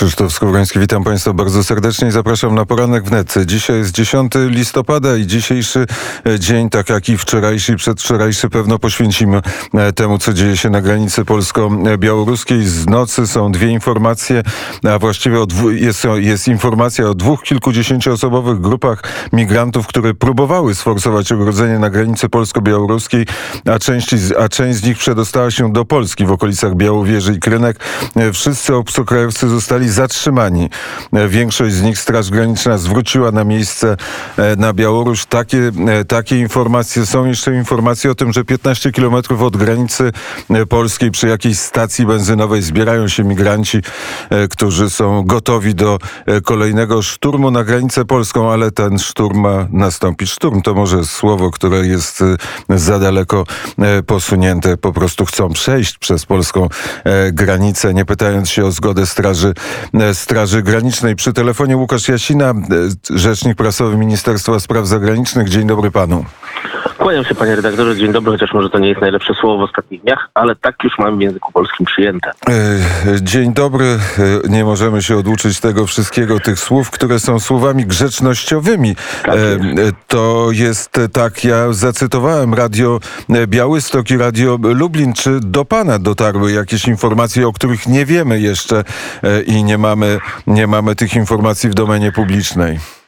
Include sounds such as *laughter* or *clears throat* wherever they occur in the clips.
Krzysztof Skowroński, witam Państwa bardzo serdecznie i zapraszam na poranek wnet. Dzisiaj jest 10 listopada i dzisiejszy e, dzień, tak jak i wczorajszy i przedwczorajszy, pewno poświęcimy e, temu, co dzieje się na granicy polsko-białoruskiej. Z nocy są dwie informacje, a właściwie jest, jest informacja o dwóch kilkudziesięcioosobowych grupach migrantów, które próbowały sforsować ogrodzenie na granicy polsko-białoruskiej, a część, a część z nich przedostała się do Polski w okolicach Białowieży i Krynek. E, wszyscy obcokrajowcy zostali zatrzymani. E, większość z nich Straż Graniczna zwróciła na miejsce e, na Białoruś. Takie, e, takie informacje są. Jeszcze informacje o tym, że 15 kilometrów od granicy polskiej przy jakiejś stacji benzynowej zbierają się migranci, którzy są gotowi do kolejnego szturmu na granicę polską, ale ten szturm ma nastąpić. Szturm to może słowo, które jest za daleko posunięte. Po prostu chcą przejść przez polską granicę, nie pytając się o zgodę Straży Straży, e, Straży Granicznej. Przy telefonie Łukasz Jasina, e, rzecznik prasowy Ministerstwa Spraw Zagranicznych. Dzień dobry panu. Kłaniam się panie redaktorze, dzień dobry, chociaż może to nie jest najlepsze słowo w ostatnich dniach, ale tak już mam w języku polskim przyjęte. E, dzień dobry, nie możemy się oduczyć tego wszystkiego, tych słów, które są słowami grzecznościowymi. Tak jest. To jest tak, ja zacytowałem Radio Białystok i Radio Lublin. Czy do pana dotarły jakieś informacje, o których nie wiemy jeszcze i nie mamy, nie mamy tych informacji w domenie publicznej.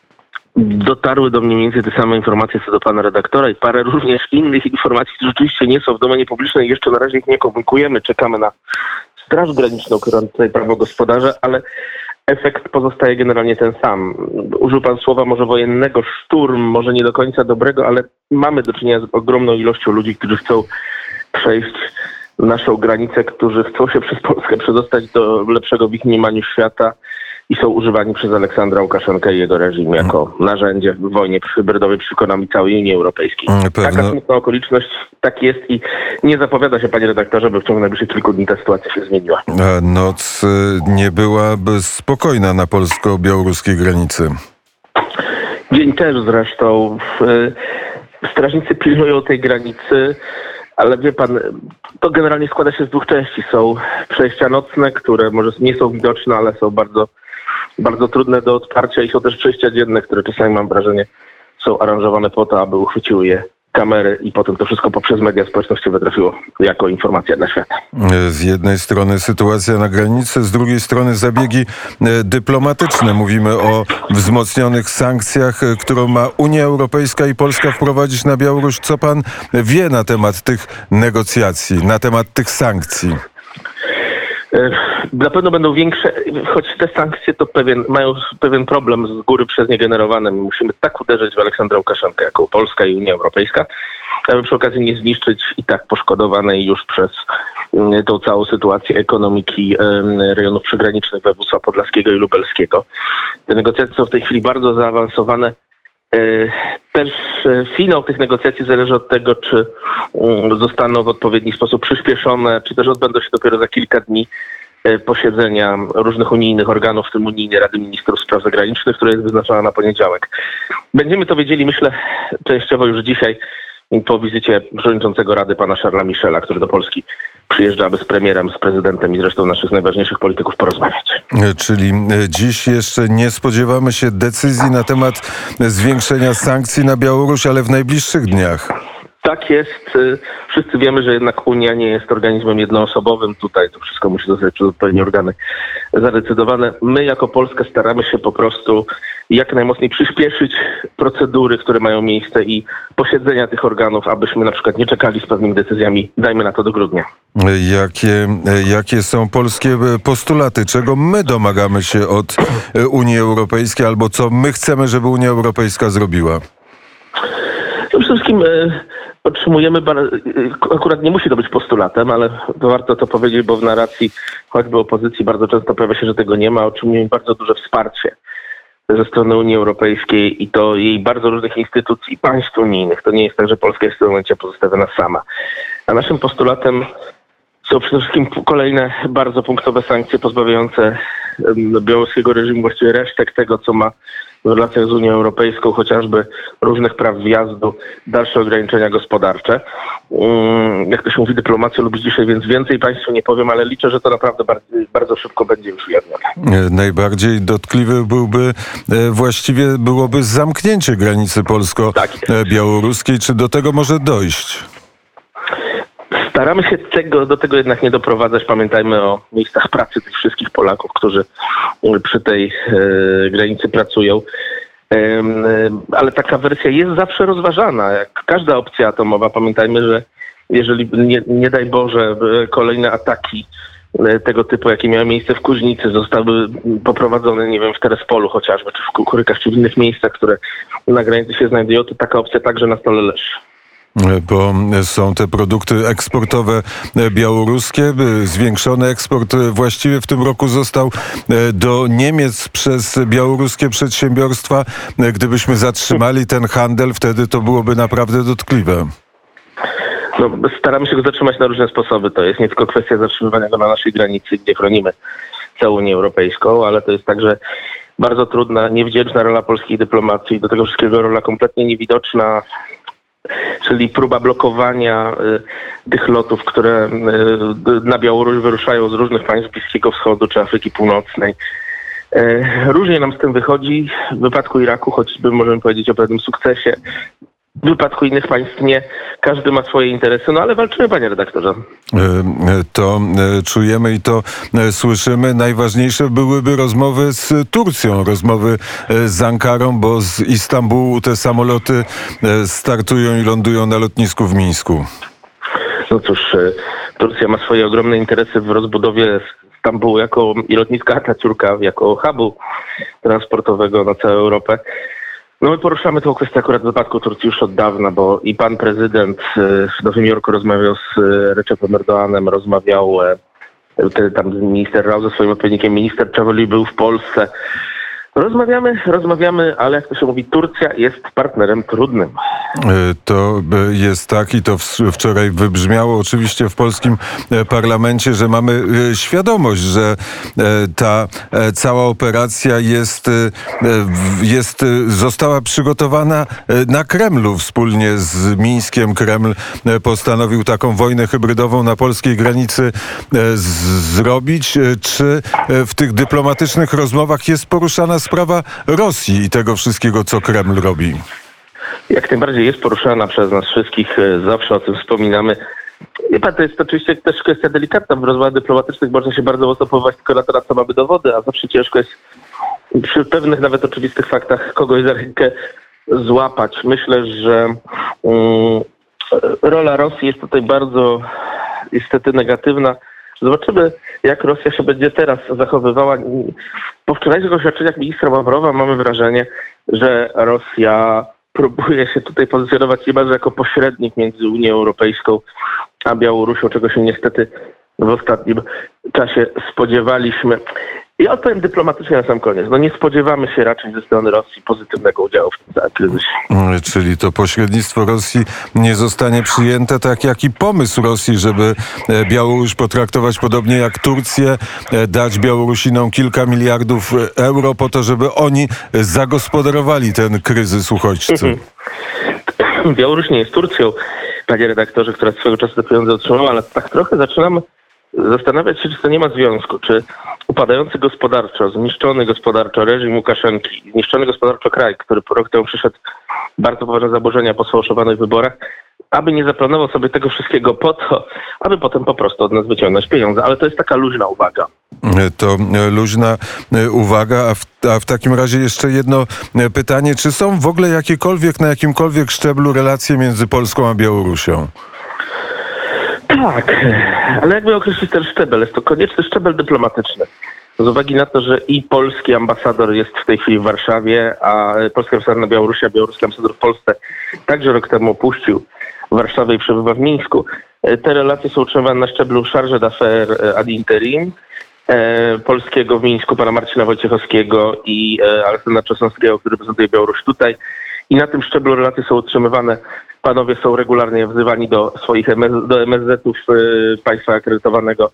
Dotarły do mnie więcej te same informacje co do pana redaktora i parę *laughs* również innych informacji, które rzeczywiście nie są w domenie publicznej. Jeszcze na razie ich nie komunikujemy. Czekamy na Straż Graniczną, która tutaj prawo gospodarza, ale efekt pozostaje generalnie ten sam. Użył pan słowa może wojennego, szturm, może nie do końca dobrego, ale mamy do czynienia z ogromną ilością ludzi, którzy chcą przejść naszą granicę, którzy chcą się *laughs* przez Polskę przedostać do lepszego w ich mniemaniu świata i są używani przez Aleksandra Łukaszenkę i jego reżim jako narzędzie w wojnie hybrydowej przeciwko nam i całej Unii Europejskiej. Mm, pewno. Taka smutna okoliczność, tak jest i nie zapowiada się, panie redaktorze, by w ciągu najbliższych kilku dni ta sytuacja się zmieniła. Noc y, nie byłaby spokojna na polsko-białoruskiej granicy. Dzień też zresztą. Strażnicy pilnują tej granicy. Ale wie pan, to generalnie składa się z dwóch części. Są przejścia nocne, które może nie są widoczne, ale są bardzo, bardzo trudne do odparcia i są też przejścia dzienne, które czasami mam wrażenie są aranżowane po to, aby uchwyciły je kamery i potem to wszystko poprzez media społecznościowe trafiło jako informacja dla świata. Z jednej strony sytuacja na granicy, z drugiej strony zabiegi e, dyplomatyczne. Mówimy o wzmocnionych sankcjach, e, którą ma Unia Europejska i Polska wprowadzić na Białoruś. Co pan wie na temat tych negocjacji, na temat tych sankcji? E, na pewno będą większe, choć te sankcje to pewien, mają pewien problem z góry przez nie generowany. Musimy tak uderzyć w Aleksandra Łukaszenkę jako Polska i Unia Europejska, aby przy okazji nie zniszczyć i tak poszkodowanej już przez mm, tą całą sytuację ekonomiki rejonów przygranicznych województwa podlaskiego i lubelskiego. Te negocjacje są w tej chwili bardzo zaawansowane. E, też e, finał tych negocjacji zależy od tego, czy mm, zostaną w odpowiedni sposób przyspieszone, czy też odbędą się dopiero za kilka dni e, posiedzenia różnych unijnych organów, w tym Unijnej Rady Ministrów Spraw Zagranicznych, która jest wyznaczona na poniedziałek. Będziemy to wiedzieli, myślę, częściowo już dzisiaj po wizycie przewodniczącego Rady pana Charlesa Michela, który do Polski przyjeżdża, aby z premierem, z prezydentem i zresztą naszych najważniejszych polityków porozmawiać. Czyli e, dziś jeszcze nie spodziewamy się decyzji na temat zwiększenia sankcji na Białoruś, ale w najbliższych dniach. Tak jest. Y, wszyscy wiemy, że jednak Unia nie jest organizmem jednoosobowym. Tutaj to wszystko musi zostać przez odpowiednie organy zadecydowane. My jako Polska staramy się po prostu jak najmocniej przyspieszyć procedury, które mają miejsce i posiedzenia tych organów, abyśmy na przykład nie czekali z pewnymi decyzjami, dajmy na to do grudnia. Jakie, jakie są polskie postulaty? Czego my domagamy się od Unii Europejskiej albo co my chcemy, żeby Unia Europejska zrobiła? Przede wszystkim e, otrzymujemy, akurat nie musi to być postulatem, ale warto to powiedzieć, bo w narracji choćby opozycji bardzo często pojawia się, że tego nie ma, otrzymujemy bardzo duże wsparcie ze strony Unii Europejskiej i to jej bardzo różnych instytucji, państw unijnych. To nie jest tak, że Polska jest w tym momencie pozostawiona sama. A naszym postulatem są przede wszystkim kolejne bardzo punktowe sankcje pozbawiające białoruskiego reżimu, właściwie resztek tego, co ma w relacjach z Unią Europejską, chociażby różnych praw wjazdu, dalsze ograniczenia gospodarcze. Mm, Jak to się mówi, dyplomacja lubi dzisiaj, więc więcej Państwu nie powiem, ale liczę, że to naprawdę bardzo, bardzo szybko będzie już ujawnione. E, Najbardziej dotkliwy byłby, e, właściwie byłoby zamknięcie granicy Tak jest. polsko-białoruskiej. Czy do tego może dojść? Staramy się tego, do tego jednak nie doprowadzać. Pamiętajmy o miejscach pracy tych wszystkich Polaków, którzy przy tej e, granicy pracują. Em, ale taka wersja jest zawsze rozważana. Jak każda opcja atomowa, pamiętajmy, że jeżeli nie, nie daj Boże e, kolejne ataki e, tego typu, jakie miały miejsce w Kuźnicy, zostały poprowadzone, nie wiem, w Terespolu chociażby, czy w Kukurykach, czy w innych miejscach, które na granicy się znajdują, to taka opcja także na stole leży. Bo są te produkty eksportowe e, białoruskie. E, Zwiększony eksport e, właściwie w tym roku został do Niemiec przez białoruskie przedsiębiorstwa. Gdybyśmy zatrzymali ten handel, wtedy to byłoby naprawdę dotkliwe. No, staramy się go zatrzymać na różne sposoby. To jest nie tylko kwestia zatrzymywania go na naszej granicy, gdzie chronimy całą Unię Europejską, ale to jest także bardzo trudna, niewdzięczna rola polskiej dyplomacji. Do tego wszystkiego rola kompletnie niewidoczna, czyli próba blokowania y, tych lotów, które y, na Białoruś wyruszają z różnych państw Bliskiego Wschodu czy Afryki Północnej. Y, Różnie nam z tym wychodzi. W wypadku Iraku choćby możemy powiedzieć o pewnym sukcesie. W wypadku innych państw nie. Każdy ma swoje interesy, no ale walczymy, panie redaktorze. E, e, To e, czujemy i to słyszymy. Najważniejsze byłyby rozmowy z Turcją, rozmowy z Ankarą, bo z Istambułu te samoloty startują i lądują na lotnisku w Mińsku. No cóż, Turcja ma swoje ogromne interesy w rozbudowie Stambułu jako i lotniska Atatürka, jako hubu transportowego na całą Europę. No my poruszamy tę kwestię akurat w wypadku Turcji już od dawna, bo i pan prezydent e, w Nowym Jorku rozmawiał z e, Recepem Erdoganem, rozmawiał e, tam minister Rao ze swoim odpowiednikiem, minister Czawoli był w Polsce. Rozmawiamy, rozmawiamy, ale jak to się mówi, Turcja jest partnerem trudnym. E, To e, jest tak i to wczoraj wybrzmiało oczywiście w polskim e, parlamencie, że mamy świadomość, że ta cała operacja jest, jest, została przygotowana na Kremlu wspólnie z Mińskiem. Kreml postanowił taką wojnę hybrydową na polskiej granicy zrobić. Czy w tych dyplomatycznych rozmowach jest poruszana sprawa Rosji i tego wszystkiego, co Kreml robi? Jak najbardziej jest poruszana przez nas wszystkich, e, zawsze o tym wspominamy. Wie pan, to jest oczywiście też kwestia delikatna. W rozmowach dyplomatycznych można się bardzo mocno powołać tylko na to, na co mamy dowody, a zawsze ciężko jest przy pewnych nawet oczywistych faktach kogoś za rękę złapać. Myślę, że mm, rola Rosji jest tutaj bardzo niestety negatywna. Zobaczymy, jak Rosja się będzie teraz zachowywała. Po wczorajszych oświadczeniach ministra Ławrowa mamy wrażenie, że Rosja próbuje się tutaj pozycjonować niemalże jako pośrednik między Unią Europejską a Białorusią, czego się niestety w ostatnim czasie spodziewaliśmy. I odpowiem dyplomatycznie na sam koniec. No nie spodziewamy się raczej ze strony Rosji pozytywnego udziału w tym kryzysie. Mm, Czyli to pośrednictwo Rosji nie zostanie przyjęte, tak jak i pomysł Rosji, żeby e, Białoruś potraktować podobnie jak Turcję, e, dać Białorusinom kilka miliardów e, euro po to, żeby oni zagospodarowali ten kryzys uchodźcy. Białoruś nie jest Turcją, panie redaktorze, która swego czasu te pieniądze otrzymała, ale tak trochę zaczynam zastanawiać się, czy to nie ma związku, czy upadający gospodarczo, zniszczony gospodarczo reżim Łukaszenki, zniszczony gospodarczo kraj, który po rok temu przyszedł bardzo poważne zaburzenia po sfałszowanych wyborach, aby nie zaplanował sobie tego wszystkiego po to, aby potem po prostu od nas wyciągnąć pieniądze. Ale to jest taka luźna uwaga. To luźna e, uwaga, a w, a w takim razie jeszcze jedno e, pytanie. Czy są w ogóle jakiekolwiek, na jakimkolwiek szczeblu relacje między Polską a Białorusią? Tak, ale jakby określić ten szczebel? Jest to konieczny szczebel dyplomatyczny. Z uwagi na to, że i polski ambasador jest w tej chwili w Warszawie, a polski ambasador na Białorusi, a białoruski ambasador w Polsce także rok temu opuścił Warszawę i przebywa w Mińsku. E, Te relacje są utrzymywane na szczeblu charge d'affaires e, ad interim e, polskiego w Mińsku, pana Marcina Wojciechowskiego i Aleksandra Czosnowskiego, który prezentuje Białoruś tutaj. I na tym szczeblu relacje są utrzymywane. Panowie są regularnie wzywani do swoich MS, do MSZ-ów e, państwa akredytowanego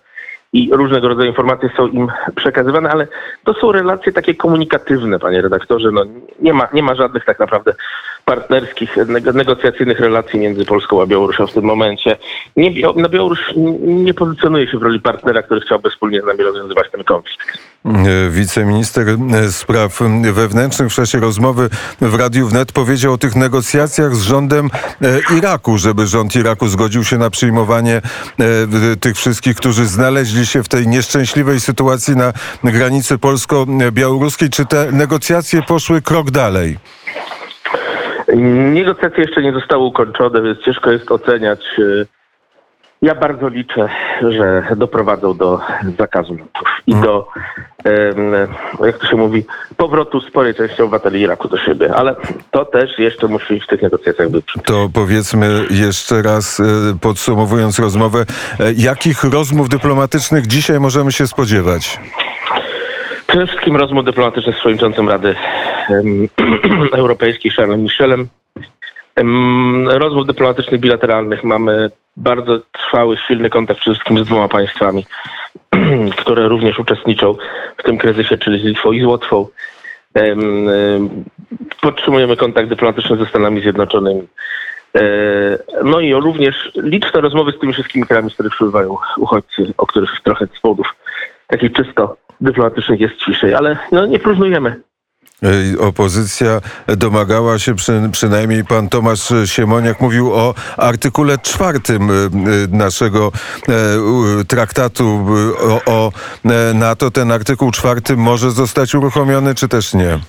i różnego rodzaju informacje są im przekazywane, ale to są relacje takie komunikatywne, panie redaktorze. No, nie, ma, nie ma żadnych tak naprawdę partnerskich, neg- negocjacyjnych relacji między Polską a Białorusią w tym momencie. Nie, Białoruś nie pozycjonuje się w roli partnera, który chciałby wspólnie z nami rozwiązywać ten konflikt. E, Wiceminister e, spraw wewnętrznych w czasie rozmowy w Radiu Wnet powiedział o tych negocjacjach z rządem e, Iraku, żeby rząd Iraku zgodził się na przyjmowanie tych wszystkich, którzy znaleźli się w tej nieszczęśliwej sytuacji na granicy polsko-białoruskiej. Czy te negocjacje poszły krok dalej? Negocjacje jeszcze nie zostały ukończone, więc ciężko jest oceniać. y, Ja bardzo liczę, że doprowadzą do zakazu lotów i do, em, jak to się mówi, powrotu sporej części obywateli Iraku do siebie. Ale to też jeszcze musi w tych negocjacjach być. To powiedzmy jeszcze raz, e, podsumowując rozmowę, e, jakich rozmów dyplomatycznych dzisiaj możemy się spodziewać? Przede wszystkim rozmów dyplomatycznych z przewodniczącym Rady *clears throat* Europejskiej, Charlesem Michelem. Em, Rozmów dyplomatycznych bilateralnych mamy bardzo trwały, silny kontakt przede wszystkim z dwoma państwami, *clears throat* które również uczestniczą w tym kryzysie, czyli z Litwą i z Łotwą. Em, em, Podtrzymujemy kontakt dyplomatyczny ze Stanami Zjednoczonymi. E, No i również liczne rozmowy z tymi wszystkimi krajami, z których przybywają uchodźcy, o których trochę z powodów takich czysto dyplomatycznych jest ciszej, ale no, nie próżnujemy. E, Opozycja domagała się, przy, przynajmniej pan Tomasz Siemoniak mówił o artykule czwartym e, e, naszego traktatu o, o NATO. Ten artykuł czwarty może zostać uruchomiony, czy też nie?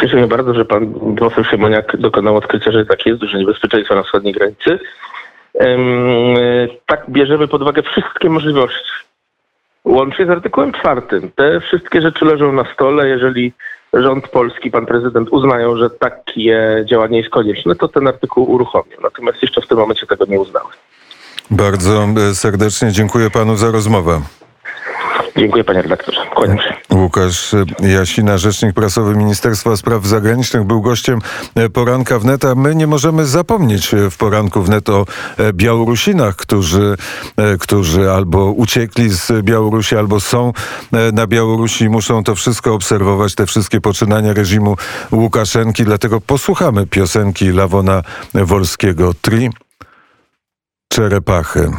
Cieszę mnie bardzo, że pan poseł Siemoniak dokonał odkrycia, że tak jest, duże niebezpieczeństwo na wschodniej granicy. Tak bierzemy pod uwagę wszystkie możliwości. Łącznie z artykułem czwartym. Te wszystkie rzeczy leżą na stole. Jeżeli rząd polski, pan prezydent uznają, że takie działanie jest konieczne, to ten artykuł uruchomią. Natomiast jeszcze w tym momencie tego nie uznały. Bardzo e, serdecznie dziękuję panu za rozmowę. Dziękuję panie redaktorze. Kłaniam się. Łukasz Jasina, rzecznik prasowy Ministerstwa Spraw Zagranicznych, był gościem poranka wnet, a my nie możemy zapomnieć w poranku wnet o e, Białorusinach, którzy, e, którzy albo uciekli z Białorusi, albo są e, na Białorusi i muszą to wszystko obserwować, te wszystkie poczynania reżimu Łukaszenki. Dlatego posłuchamy piosenki Lawona Wolskiego Tri Czerepachy.